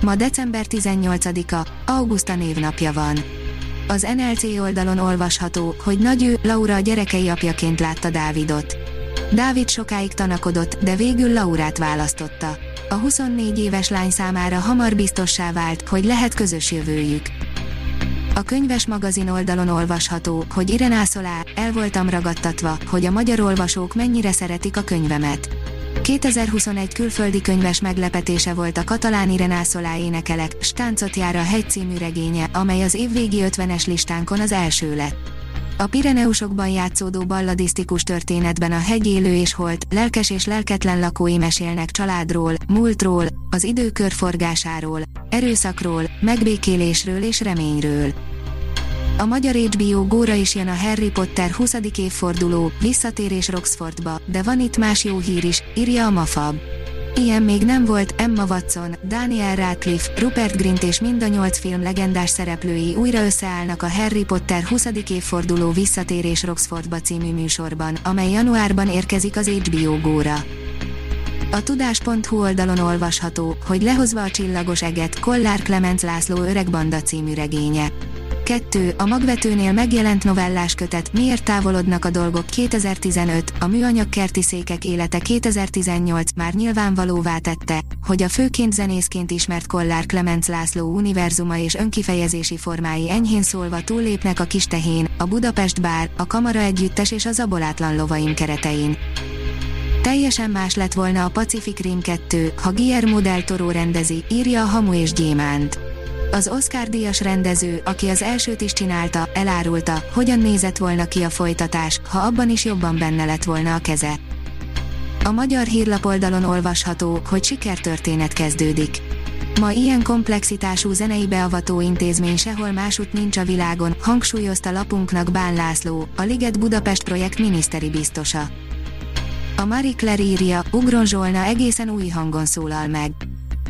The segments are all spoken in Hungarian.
Ma december 18-a, Augusta névnapja van. Az NLC oldalon olvasható, hogy nagy ő, Laura a gyerekei apjaként látta Dávidot. Dávid sokáig tanakodott, de végül Laurát választotta. A 24 éves lány számára hamar biztossá vált, hogy lehet közös jövőjük. A könyves magazin oldalon olvasható, hogy Irene Szolá, el voltam ragadtatva, hogy a magyar olvasók mennyire szeretik a könyvemet. 2021 külföldi könyves meglepetése volt a katalán Irene Szolá énekelek, Stáncot jár a hegy című regénye, amely az évvégi 50-es listánkon az első lett. A Pireneusokban játszódó balladisztikus történetben a hegy élő és holt, lelkes és lelketlen lakói mesélnek családról, múltról, az idő körforgásáról, erőszakról, megbékélésről és reményről. A magyar HBO góra is jön a Harry Potter 20. évforduló, visszatérés Roxfordba, de van itt más jó hír is, írja a Mafab. Ilyen még nem volt, Emma Watson, Daniel Radcliffe, Rupert Grint és mind a nyolc film legendás szereplői újra összeállnak a Harry Potter 20. évforduló Visszatérés Roxfordba című műsorban, amely januárban érkezik az HBO góra. A tudás.hu oldalon olvasható, hogy lehozva a csillagos eget, Kollár Clemens László öregbanda című regénye. 2. A magvetőnél megjelent novellás kötet Miért távolodnak a dolgok 2015, a műanyag kerti székek élete 2018 már nyilvánvalóvá tette, hogy a főként zenészként ismert Kollár Clemens László univerzuma és önkifejezési formái enyhén szólva túllépnek a kis tehén, a Budapest bár, a Kamara együttes és a Zabolátlan lovaim keretein. Teljesen más lett volna a Pacific Rim 2, ha Guillermo del Toro rendezi, írja a Hamu és Gyémánt. Az Oscar-díjas rendező, aki az elsőt is csinálta, elárulta, hogyan nézett volna ki a folytatás, ha abban is jobban benne lett volna a keze. A magyar hírlapoldalon olvasható, hogy sikertörténet kezdődik. Ma ilyen komplexitású zenei beavató intézmény sehol másút nincs a világon, hangsúlyozta lapunknak Bán László, a Liget Budapest projekt miniszteri biztosa. A Marie Claire írja, Ugron Zsolna egészen új hangon szólal meg.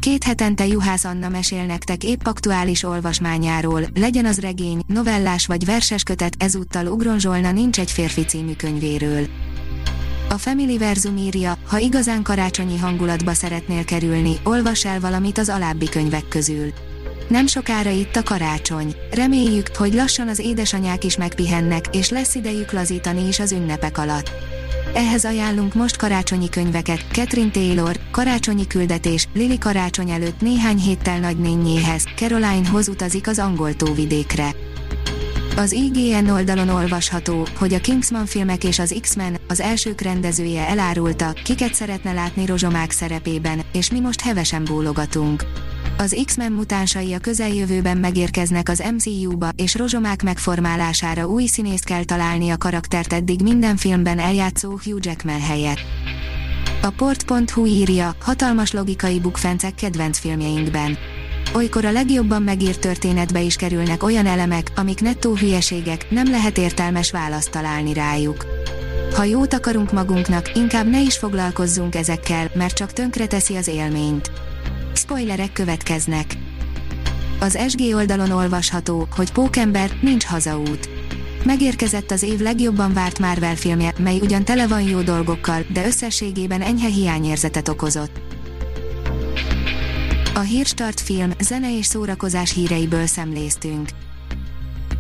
Két hetente Juhász Anna mesél nektek épp aktuális olvasmányáról, legyen az regény, novellás vagy verses kötet, ezúttal Ugron Zsolna nincs egy férfi című könyvéről. A Family Verzum írja, ha igazán karácsonyi hangulatba szeretnél kerülni, olvas el valamit az alábbi könyvek közül. Nem sokára itt a karácsony. Reméljük, hogy lassan az édesanyák is megpihennek, és lesz idejük lazítani is az ünnepek alatt. Ehhez ajánlunk most karácsonyi könyveket, Catherine Taylor, Karácsonyi küldetés, Lili karácsony előtt néhány héttel nagynényéhez, Caroline hoz utazik az angol tóvidékre. Az IGN oldalon olvasható, hogy a Kingsman filmek és az X-Men, az elsők rendezője elárulta, kiket szeretne látni rozsomák szerepében, és mi most hevesen bólogatunk. Az X-Men mutánsai a közeljövőben megérkeznek az MCU-ba, és rozsomák megformálására új színészt kell találni a karaktert eddig minden filmben eljátszó Hugh Jackman helyett. A port.hu írja, hatalmas logikai bukfencek kedvenc filmjeinkben. Olykor a legjobban megírt történetbe is kerülnek olyan elemek, amik nettó hülyeségek, nem lehet értelmes választ találni rájuk. Ha jót akarunk magunknak, inkább ne is foglalkozzunk ezekkel, mert csak tönkreteszi az élményt. Spoilerek következnek. Az SG oldalon olvasható, hogy Pókember, nincs hazaút. Megérkezett az év legjobban várt Marvel filmje, mely ugyan tele van jó dolgokkal, de összességében enyhe hiányérzetet okozott. A Hírstart film, zene és szórakozás híreiből szemléztünk.